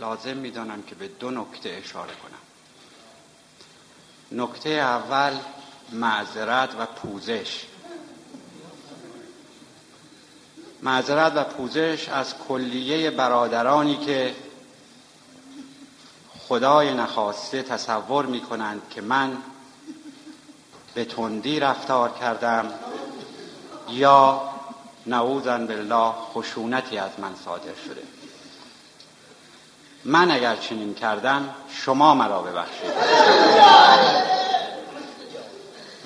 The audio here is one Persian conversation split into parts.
لازم می‌دانم که به دو نکته اشاره کنم. نکته اول معذرت و پوزش. معذرت و پوزش از کلیه برادرانی که خدای نخواسته تصور می کنند که من به تندی رفتار کردم یا نعوذن بالله خشونتی از من صادر شده. من اگر چنین کردم شما مرا ببخشید.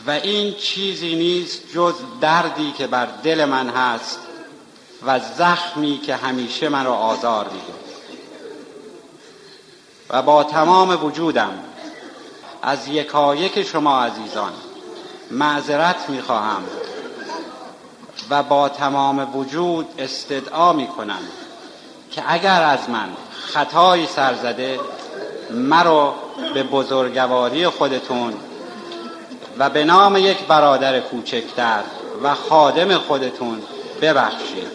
و این چیزی نیست جز دردی که بر دل من هست و زخمی که همیشه من را آزار میده. و با تمام وجودم از یکایک شما عزیزان معذرت می‌خواهم و با تمام وجود استدعا می‌کنم. که اگر از من خطایی سرزده مرا به بزرگواری خودتون و به نام یک برادر کوچکتر و خادم خودتون ببخشید.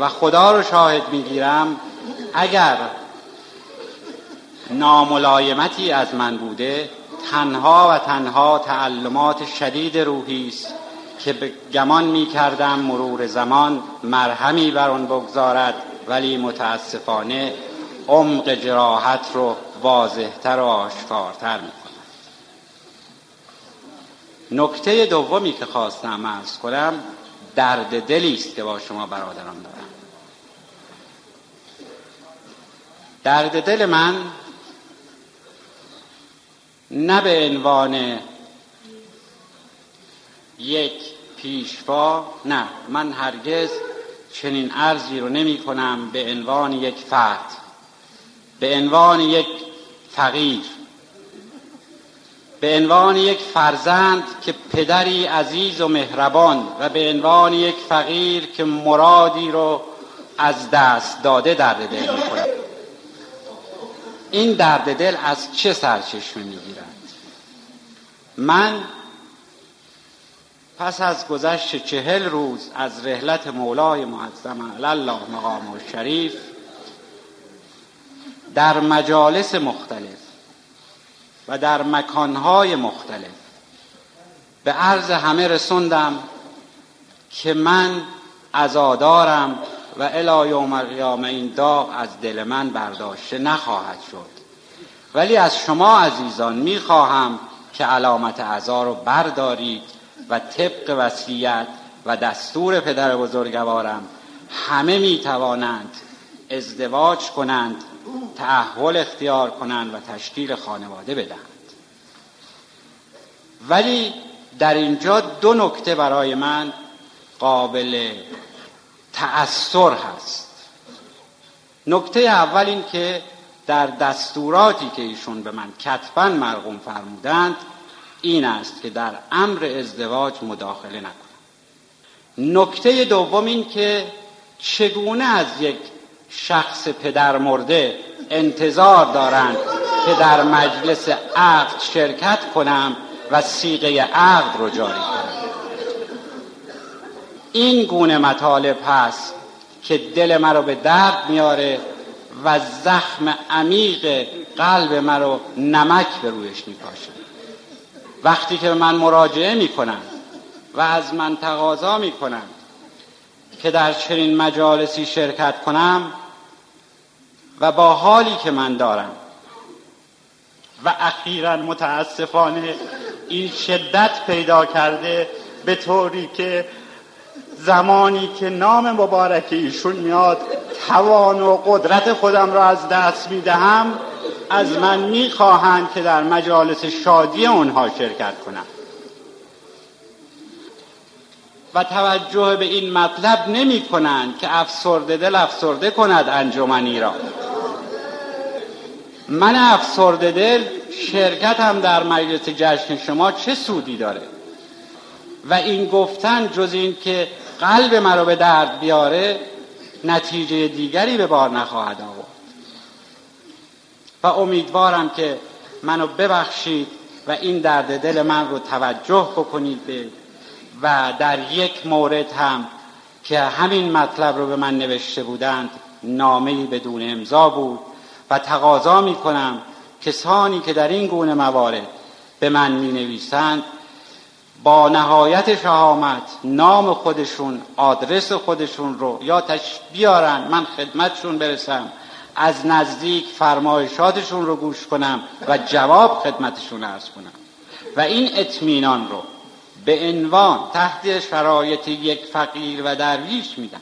و خدا رو شاهد می‌گیرم اگر ناملایمتی از من بوده تنها و تنها تعلمات شدید روحی است که گمان می کردم مرور زمان مرهمی بر آن بگذارد ولی متاسفانه عمق جراحت رو واضحتر و آشکارتر می کند نکته دومی که خواستم ارز کنم درد دلی است که با شما برادران دارم. درد دل من نه به عنوان یک پیشوا نه من هرگز چنین عرضی رو نمی کنم به عنوان یک فرد به عنوان یک فقیر به عنوان یک فرزند که پدری عزیز و مهربان و به عنوان یک فقیر که مرادی رو از دست داده درد دل می کنم این درد دل از چه سرچشمه می گیرد؟ من پس از گذشت چهل روز از رحلت مولای معظم الله مقام شریف در مجالس مختلف و در مکانهای مختلف به عرض همه رسوندم که من ازادارم و الی یوم این داغ از دل من برداشته نخواهد شد. ولی از شما عزیزان می‌خواهم که علامت عزا رو بردارید و طبق وصیت و دستور پدر بزرگوارم همه می توانند ازدواج کنند تعهل اختیار کنند و تشکیل خانواده بدهند. ولی در اینجا دو نکته برای من قابل تأثر هست. نکته اول این که در دستوراتی که ایشون به من کتبا مرقوم فرمودند این است که در امر ازدواج مداخله نکنم. نکته دوم این که چگونه از یک شخص پدر مرده انتظار دارند که در مجلس عقد شرکت کنم و سیغه عقد رو جاری کنم؟ این گونه مطالب هست که دل مرا به درد میاره و زخم عمیق قلب مرا نمک به رویش میپاشه. وقتی که من مراجعه می‌کنن و از من تقاضا می‌کنن که در چنین مجالسی شرکت کنم و با حالی که من دارم. و اخیرا متاسفانه این شدت پیدا کرده به طوری که زمانی که نام مبارک ایشون میاد توان و قدرت خودم را از دست می‌دهم. از من می‌خواهند که در مجالس شادی اونها شرکت کنم. و توجه به این مطلب نمی کنند که افسرده دل افسرده کند انجمنی را. من افسرده دل شرکتم در مجلس جشن شما چه سودی داره؟ و این گفتن جز این که قلب مرا به درد بیاره نتیجه دیگری به بار نخواهد آورد. و امیدوارم که منو ببخشید و این درد دل من رو توجه بکنید به و در یک مورد هم که همین مطلب رو به من نوشته بودند نامهی بدون امضا بود و تقاضا می کنم کسانی که در این گونه موارد به من می نویسند با نهایت شهامت نام خودشون آدرس خودشون رو یا تش بیارن من خدمتشون برسم از نزدیک فرمایشاتشون رو گوش کنم و جواب خدمتشون ارز کنم. و این اطمینان رو به عنوان تحت شرایط یک فقیر و درویش میدم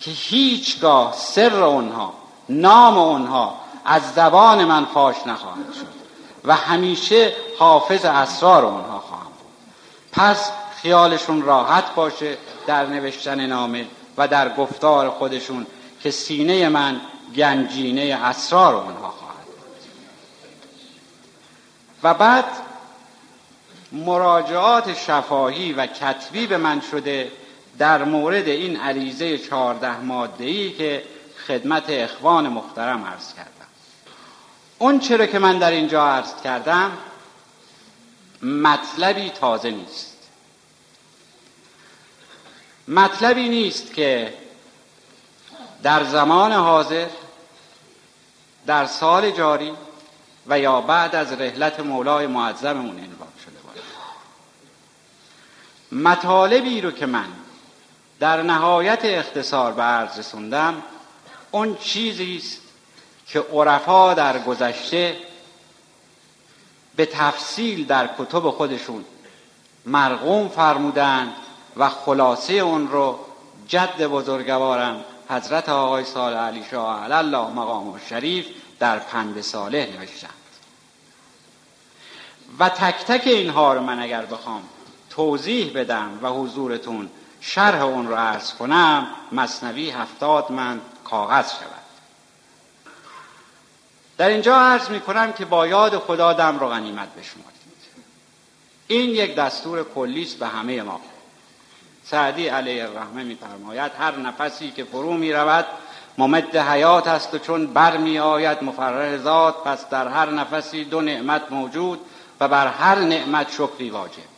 که هیچگاه سر اونها نام اونها از زبان من فاش نخواهد شد و همیشه حافظ اسرار اونها خواهم بود. پس خیالشون راحت باشه در نوشتن نامه و در گفتار خودشون که سینه من گنجینه اسرار اونها خواهد و بعد مراجعات شفاهی و کتبی به من شده در مورد این عریضه چهارده ماده که خدمت اخوان محترم عرض کردم. اون چرا که من در اینجا عرض کردم مطلبی تازه نیست. مطلبی نیست که در زمان حاضر در سال جاری و یا بعد از رحلت مولای معظممون انباب شده باشه مطالبی رو که من در نهایت اختصار به عرض رسوندم اون چیزی است که عرفا در گذشته به تفصیل در کتب خودشون مرغوم فرمودند و خلاصه اون رو جد بزرگوارم حضرت آقای سال علی شاه الله مقام و شریف در پند صالح نوشتند. و تک تک اینها رو من اگر بخوام توضیح بدم و حضورتون شرح اون رو عرض کنم مصنوی هفتاد من کاغذ شود. در اینجا عرض می کنم که با یاد خدا دم رو غنیمت بشمارید. این یک دستور کلیست به همه ما. سعدی علیه الرحمه میفرماید هر نفسی که فرو می رود ممد حیات است و چون بر می آید مفرح ذات پس در هر نفسی دو نعمت موجود و بر هر نعمت شکری واجب.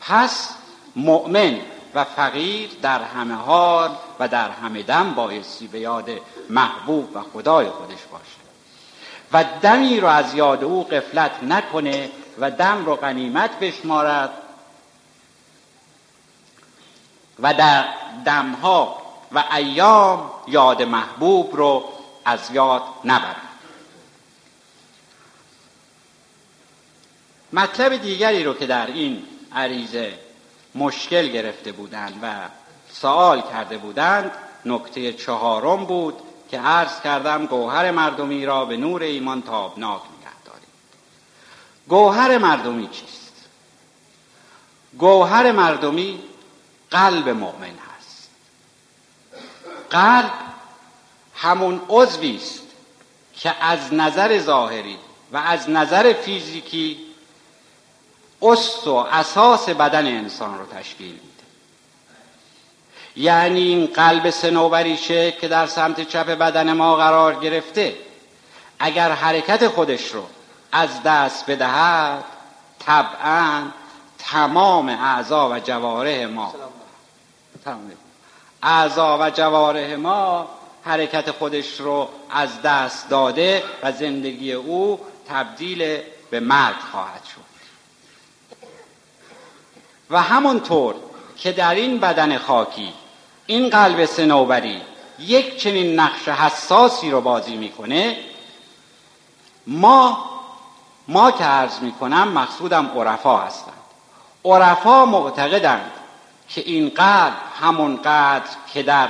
پس مؤمن و فقیر در همه حال و در همه دم بایستی به یاد محبوب و خدای خودش باشه. و دمی رو از یاد او قفلت نکنه و دم رو غنیمت بشمارد و در دمها و ایام یاد محبوب رو از یاد نبرد مطلب دیگری رو که در این عریضه مشکل گرفته بودند و سوال کرده بودند نکته چهارم بود که عرض کردم گوهر مردمی را به نور ایمان تابناک نگه داریم گوهر مردمی چیست؟ گوهر مردمی قلب مؤمن قلب همون عضوی است که از نظر ظاهری و از نظر فیزیکی است و اساس بدن انسان رو تشکیل میده. یعنی این قلب سنوبریشه که در سمت چپ بدن ما قرار گرفته اگر حرکت خودش رو از دست بدهد طبعا تمام اعضا و جواره ما. اعضا و جواره ما حرکت خودش رو از دست داده و زندگی او تبدیل به مرگ خواهد شد. و همونطور که در این بدن خاکی این قلب سنوبری یک چنین نقش حساسی رو بازی می‌کنه ما ما که عرض می‌کنم مقصودم عرفا هستند. عرفا معتقدند که این قلب همون قدر که در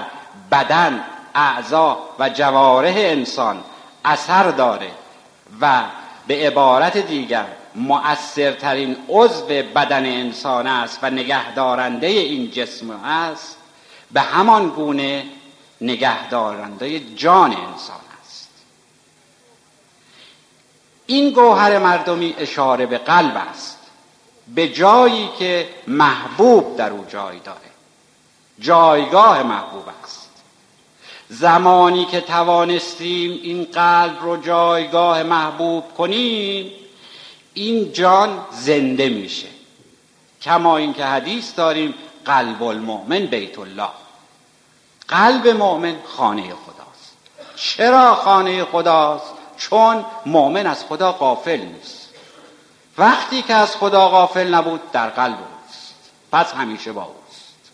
بدن اعضا و جواره انسان اثر داره و به عبارت دیگر مؤثرترین عضو بدن انسان است و نگهدارنده این جسم است به همان گونه نگهدارنده جان انسان است. این گوهر مردمی اشاره به قلب است. به جایی که محبوب در او جای داره. جایگاه محبوب است. زمانی که توانستیم این قلب رو جایگاه محبوب کنیم این جان زنده میشه. کما اینکه حدیث داریم قلب المؤمن بیت الله. قلب مؤمن خانه خدا چرا خانه خداست؟ چون مؤمن از خدا غافل نیست. وقتی که از خدا غافل نبود در قلب اوست. پس همیشه با اوست.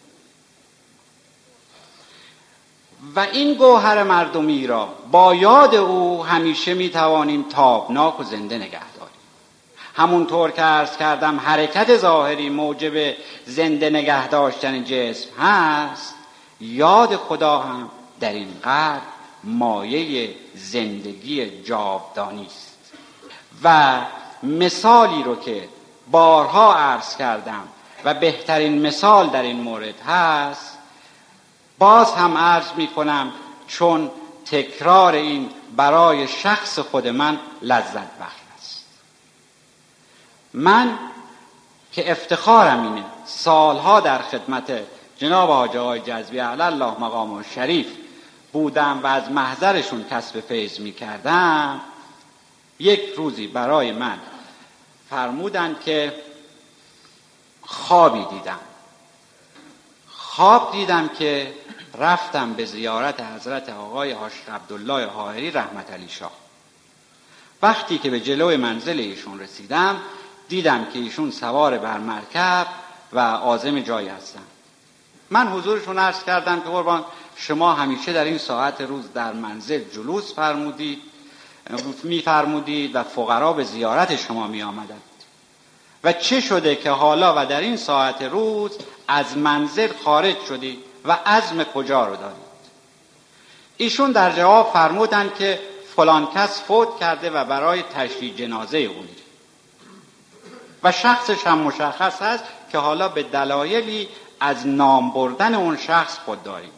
و این گوهر مردمی را با یاد او همیشه می توانیم تابناک و زنده نگه داریم. همونطور که عرض کردم حرکت ظاهری موجب زنده نگه داشتن جسم هست. یاد خدا هم در این قلب مایه زندگی جاودانی است. و مثالی رو که بارها عرض کردم و بهترین مثال در این مورد هست باز هم عرض می کنم چون تکرار این برای شخص خود من لذت بخش است. من که افتخارم اینه سالها در خدمت جناب حاجه های جذبی الله مقام شریف بودم و از محضرشون کسب فیض می کردم یک روزی برای من فرمودند که خوابی دیدم. خواب دیدم که رفتم به زیارت حضرت آقای حاشق عبدالله حاهری رحمت علی شاه. وقتی که به جلوی منزل ایشون رسیدم دیدم که ایشون سوار بر مرکب و آزم جایی هستن من حضورشون عرض کردم که قربان شما همیشه در این ساعت روز در منزل جلوس فرمودید. میفرمودید و فقرا به زیارت شما می آمدند و چه شده که حالا و در این ساعت روز از منزل خارج شدید و عزم کجا رو دارید؟ ایشون در جواب فرمودند که فلان کس فوت کرده و برای تشریح جنازه او و شخصش هم مشخص است که حالا به دلایلی از نام بردن اون شخص خود داریم.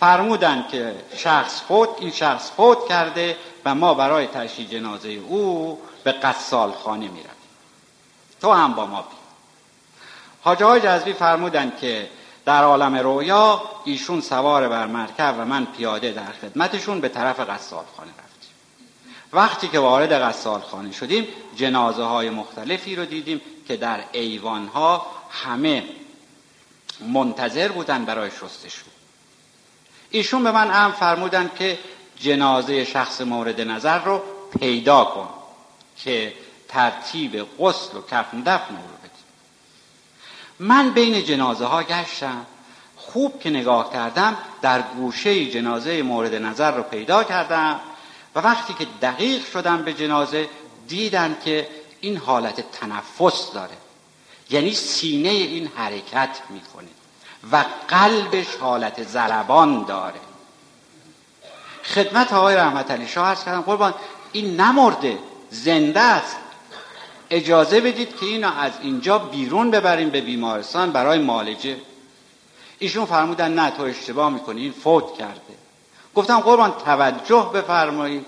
فرمودن که شخص فوت این شخص فوت کرده و ما برای تشییع جنازه او به قصال خانه می تو هم با ما بی حاجه های جذبی فرمودن که در عالم رویا ایشون سوار بر مرکب و من پیاده در خدمتشون به طرف قصال خانه رفتیم. وقتی که وارد قصال خانه شدیم جنازه های مختلفی رو دیدیم که در ایوان ها همه منتظر بودن برای شستشو ایشون به من هم فرمودن که جنازه شخص مورد نظر رو پیدا کن که ترتیب غسل و کفن دفن رو بدیم من بین جنازه ها گشتم. خوب که نگاه کردم در گوشه جنازه مورد نظر رو پیدا کردم و وقتی که دقیق شدم به جنازه دیدم که این حالت تنفس داره. یعنی سینه این حرکت می‌کنه. و قلبش حالت زربان داره. خدمت آقای رحمت علی شاه هست کردم قربان این نمرده زنده است. اجازه بدید که اینو از اینجا بیرون ببریم به بیمارستان برای مالجه ایشون فرمودن نه تو اشتباه می‌کنی این فوت کرده. گفتم قربان توجه بفرمایید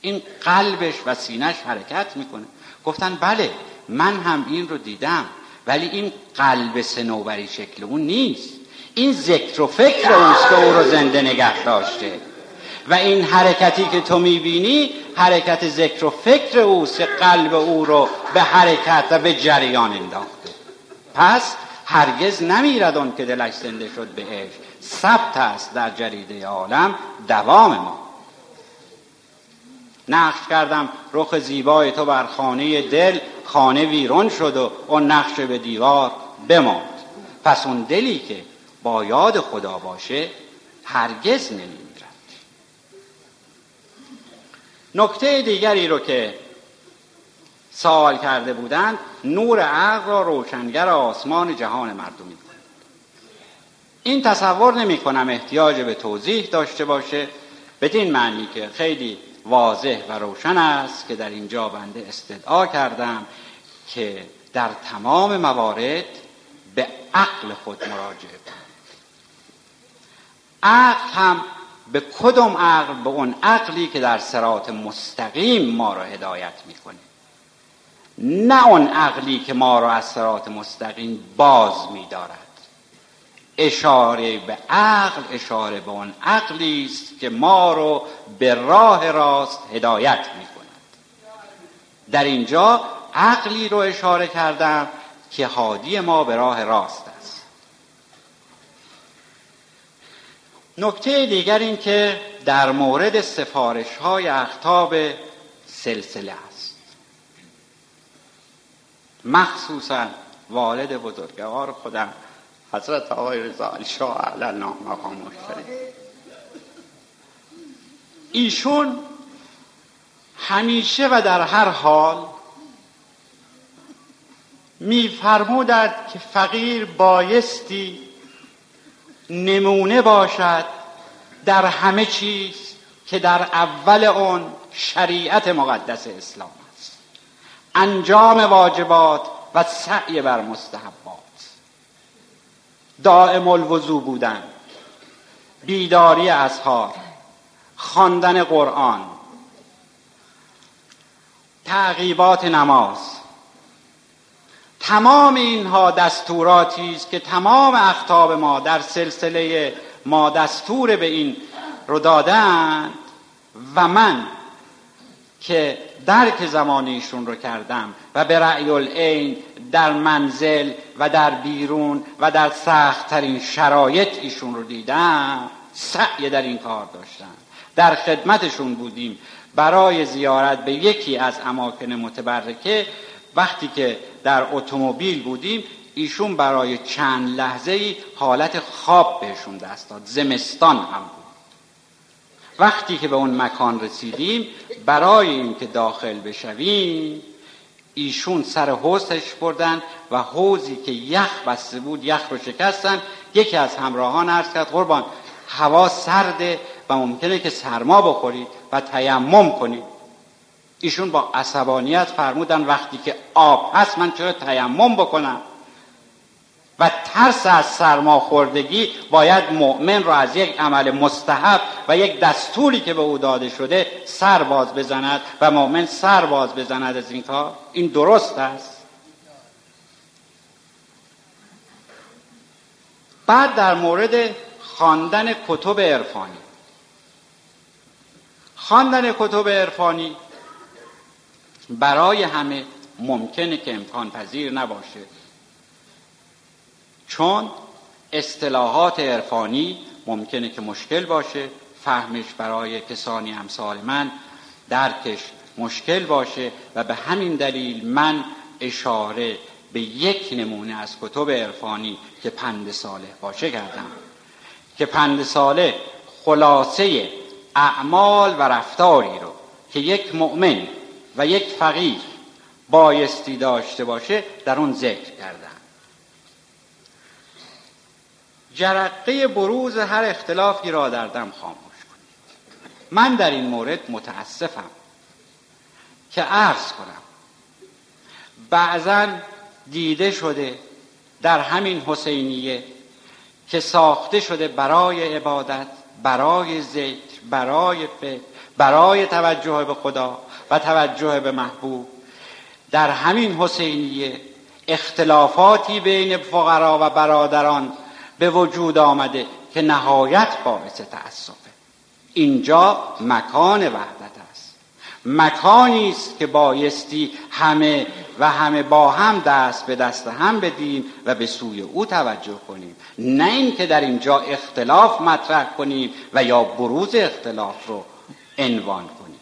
این قلبش و سینش حرکت می‌کنه. گفتن بله من هم این رو دیدم. ولی این قلب سنوبری شکل اون نیست. این ذکر و فکر اوست که او رو زنده نگه داشته. و این حرکتی که تو می‌بینی حرکت ذکر و فکر اوست که قلب او رو به حرکت و به جریان انداخته. پس هرگز نمیرد اون که دلش زنده شد به عشق ثبت است در جریده عالم دوام ما. نقش کردم. رخ زیبای تو بر خانه دل خانه ویرون شد و اون نقش به دیوار بماند. پس اون دلی که با یاد خدا باشه هرگز نمیمیرد. نکته دیگری رو که سوال کرده بودند نور عقل را روشنگر آسمان جهان مردمی این تصور نمی کنم احتیاج به توضیح داشته باشه. بدین معنی که خیلی واضح و روشن است که در اینجا بنده استدعا کردم که در تمام موارد به عقل خود مراجعه کنید عقل هم به کدوم عقل؟ به اون عقلی که در سرات مستقیم ما را هدایت می‌کنه. نه اون عقلی که ما را از سرات مستقیم باز میدارد. اشاره به عقل اشاره به اون عقلی است که ما رو به راه راست هدایت می کند در اینجا عقلی رو اشاره کردم که حادی ما به راه راست است. نکته دیگر این که در مورد سفارش های اختاب سلسله است. مخصوصا والد بزرگوار خودم حضرت آقای رضا شاه اعلی مقام ایشون همیشه و در هر حال میفرمودد که فقیر بایستی نمونه باشد در همه چیز که در اول اون شریعت مقدس اسلام است. انجام واجبات و سعی بر مستحبات. دائم الوضو بودن. بیداری اظهار خواندن قرآن. تعقیبات نماز. تمام اینها دستوراتی است که تمام اختاب ما در سلسله ما دستور به این رو دادند و من که درک زمان ایشون رو کردم و به رأی العین در منزل و در بیرون و در سختترین شرایط ایشون رو دیدم. سعی در این کار داشتم. در خدمتشون بودیم. برای زیارت به یکی از اماکن متبرکه وقتی که در اتومبیل بودیم ایشون برای چند لحظه ای حالت خواب بهشون دست داد. زمستان هم. وقتی که به اون مکان رسیدیم برای اینکه داخل بشویم ایشون سر حوزش بردن و حوزی که یخ بسته بود یخ رو شکستن. یکی از همراهان عرض کرد قربان هوا سرده و ممکنه که سرما بخورید و تیمم کنید. ایشون با عصبانیت فرمودن وقتی که آب هست من چرا تیمم بکنم؟ و ترس از سرماخوردگی باید مؤمن را از یک عمل مستحب و یک دستوری که به او داده شده سر باز بزند و مؤمن سر باز بزند از این کار. این درست است؟ بعد در مورد خواندن کتب عرفانی. خواندن کتب عرفانی برای همه ممکنه که امکان پذیر نباشه. چون اصطلاحات عرفانی ممکنه که مشکل باشه فهمش برای کسانی امثال من درکش مشکل باشه و به همین دلیل من اشاره به یک نمونه از کتب عرفانی که پند ساله باشه کردم. که پند ساله خلاصه اعمال و رفتاری رو که یک مؤمن و یک فقیر بایستی داشته باشه در اون ذکر کردم جرقه بروز هر اختلافی را در دم خاموش کنید. من در این مورد متاسفم که عرض کنم. بعضا دیده شده در همین حسینیه که ساخته شده برای عبادت برای ذکر برای فکر برای توجه به خدا و توجه به محبوب. در همین حسینیه اختلافاتی بین فقرا و برادران به وجود آمده که نهایت باعث تأسفه اینجا مکان وحدت است. مکانی است که بایستی همه و همه با هم دست به دست هم بدیم و به سوی او توجه کنیم. نه اینکه در اینجا اختلاف مطرح کنیم و یا بروز اختلاف رو عنوان کنیم.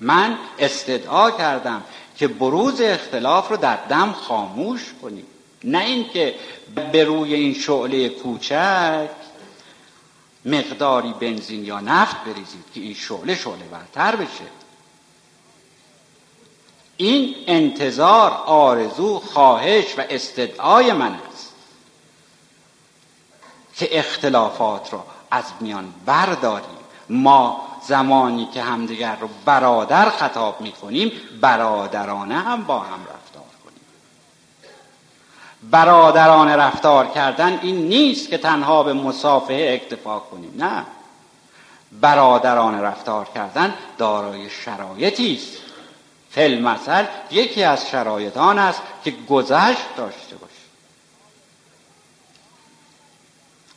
من استدعا کردم که بروز اختلاف رو در دم خاموش کنیم. نه اینکه به روی این شعله کوچک مقداری بنزین یا نفت بریزید که این شعله شعله برتر بشه. این انتظار آرزو خواهش و استدعای من است که اختلافات را از میان برداریم. ما زمانی که همدیگر رو برادر خطاب می‌کنیم برادرانه هم با هم کنیم برادرانه رفتار کردن این نیست که تنها به مسافه اکتفا کنیم. نه. برادرانه رفتار کردن دارای شرایطی است. فل مثل یکی از شرایطان است که گذشت داشته باشه.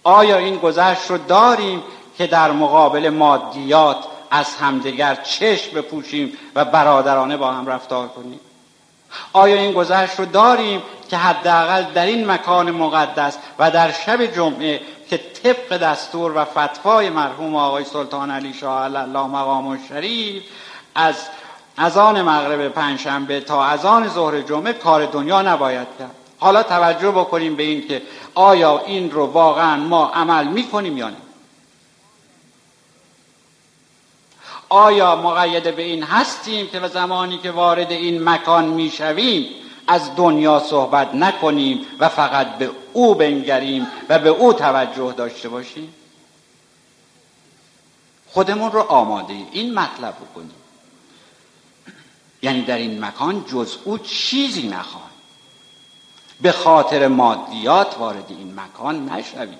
آیا این گذشت رو داریم که در مقابل مادیات از همدیگر چشم بپوشیم و برادرانه با هم رفتار کنیم؟ آیا این گذشت رو داریم که حداقل در این مکان مقدس و در شب جمعه که طبق دستور و فتوای مرحوم آقای سلطان علی شاه الله مقام شریف از از آن مغرب پنجشنبه تا از آن ظهر جمعه کار دنیا نباید کرد. حالا توجه بکنیم به این که آیا این رو واقعا ما عمل می‌کنیم یا نه؟ آیا مقید به این هستیم که به زمانی که وارد این مکان می‌شویم از دنیا صحبت نکنیم و فقط به او بنگریم و به او توجه داشته باشیم؟ خودمون رو آماده این مطلب بکنیم. یعنی در این مکان جز او چیزی نخواهیم. به خاطر مادیات وارد این مکان نشویم.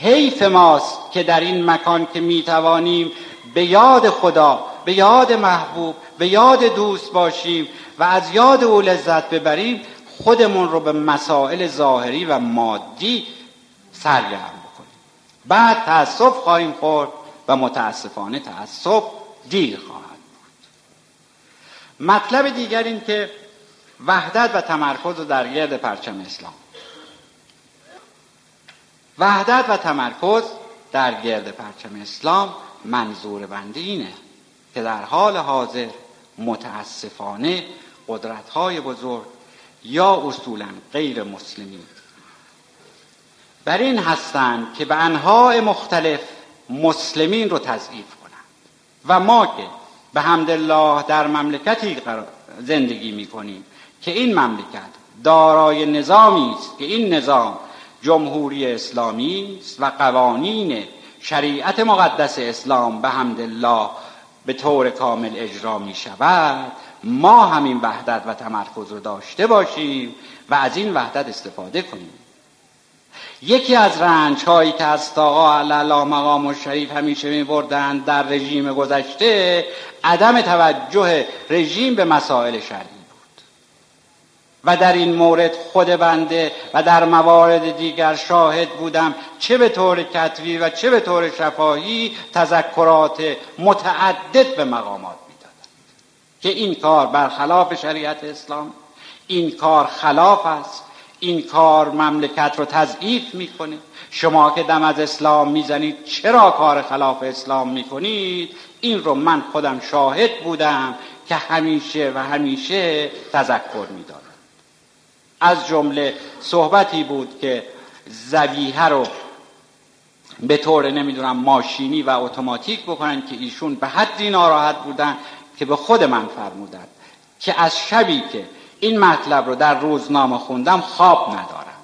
حیف ماست که در این مکان که می‌توانیم به یاد خدا به یاد محبوب به یاد دوست باشیم و از یاد او لذت ببریم خودمون رو به مسائل ظاهری و مادی سرگرم بکنیم. بعد تأسف خواهیم خورد و متاسفانه تأسف دیر خواهد بود. مطلب دیگر این که وحدت و تمرکز رو در گرد پرچم اسلام. وحدت و تمرکز در گرد پرچم اسلام منظور بنده اینه که در حال حاضر متاسفانه قدرت های بزرگ یا اصولا غیر مسلمین بر این هستند که به انواع مختلف مسلمین رو تضعیف کنند و ما که به حمدالله در مملکتی زندگی می کنیم که این مملکت دارای نظامی است که این نظام جمهوری اسلامی است و قوانین شریعت مقدس اسلام به حمدالله به طور کامل اجرا می شود ما همین وحدت و تمرکز رو داشته باشیم و از این وحدت استفاده کنیم. یکی از رنج هایی که از آقا الله مقام و شریف همیشه می بردن در رژیم گذشته عدم توجه رژیم به مسائل شرعی و در این مورد خود بنده و در موارد دیگر شاهد بودم چه به طور کتوی و چه به طور شفاهی تذکرات متعدد به مقامات که این کار برخلاف شریعت اسلام این کار خلاف است این کار مملکت رو تضعیف می‌کنه. شما که دم از اسلام می‌زنید چرا کار خلاف اسلام می‌کنید؟ این رو من خودم شاهد بودم که همیشه و همیشه تذکر می‌دادم از جمله صحبتی بود که زویه رو به طور نمی‌دونم ماشینی و اتوماتیک بکنن که ایشون به حدی ناراحت بودن. که به خود من فرمودند که از شبی که این مطلب رو در روزنامه خوندم خواب ندارم.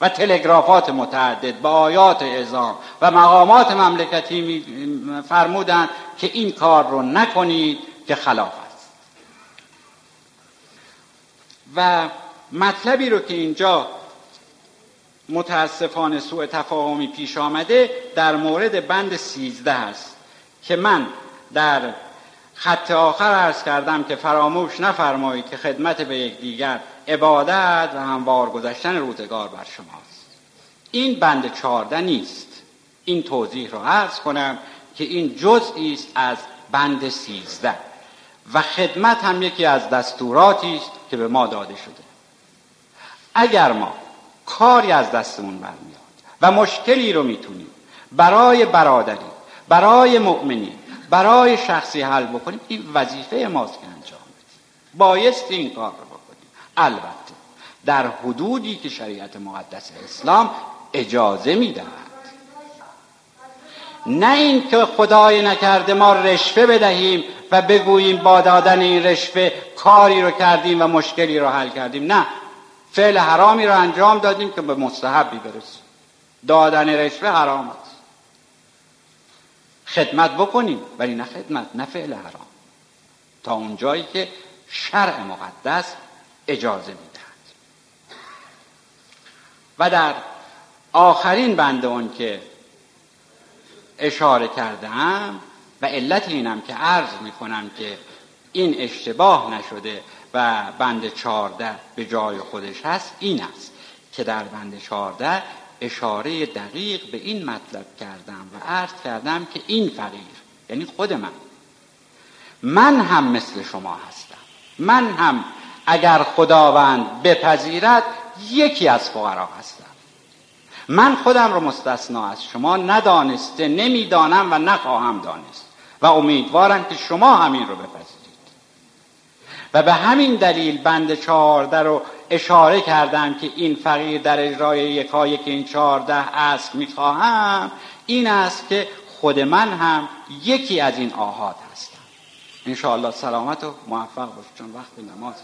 و تلگرافات متعدد با آیات اعظام و مقامات مملکتی فرمودند که این کار رو نکنید که خلاف و مطلبی رو که اینجا متاسفانه سوء تفاهمی پیش آمده در مورد بند سیزده است که من در خط آخر عرض کردم که فراموش نفرمایید که خدمت به یکدیگر عبادت و هموار گذشتن روزگار بر شماست. این بند چارده نیست. این توضیح رو عرض کنم که این جزئی است از بند سیزده و خدمت هم یکی از دستوراتی است که به ما داده شده. اگر ما کاری از دستمون برمیاد و مشکلی رو می‌تونیم برای برادری برای مؤمنی برای شخصی حل بکنیم این وظیفه ماست که انجام بدیم. بایست این کار رو بکنیم. البته در حدودی که شریعت مقدس اسلام اجازه می‌دهد. نه این که خدای نکرده ما رشوه بدهیم و بگوییم با دادن این رشوه کاری رو کردیم و مشکلی رو حل کردیم. نه. فعل حرامی رو انجام دادیم که به مستحبی برسیم. دادن رشوه حرام است. خدمت بکنیم ولی نه خدمت نه فعل حرام. تا اونجایی که شرع مقدس اجازه می‌دهد. و در آخرین بند اون که اشاره کردم و علت اینم که عرض می‌کنم که این اشتباه نشده و بند چارده به جای خودش هست این است که در بند چارده اشاره دقیق به این مطلب کردم و عرض کردم که این فقیر یعنی خود من من هم مثل شما هستم. من هم اگر خداوند بپذیرد یکی از فقرا هستم. من خودم رو مستثنا از شما ندانسته نمی‌دانم و نخواهم دانست. و امیدوارم که شما همین رو بپذیرید. و به همین دلیل بند چهارده رو اشاره کردم که این فقیر در اجرای یکایی که این چهارده است می‌خواهم این است که خود من هم یکی از این آهاد هستم. انشاءالله سلامت و موفق باش چون وقت نماز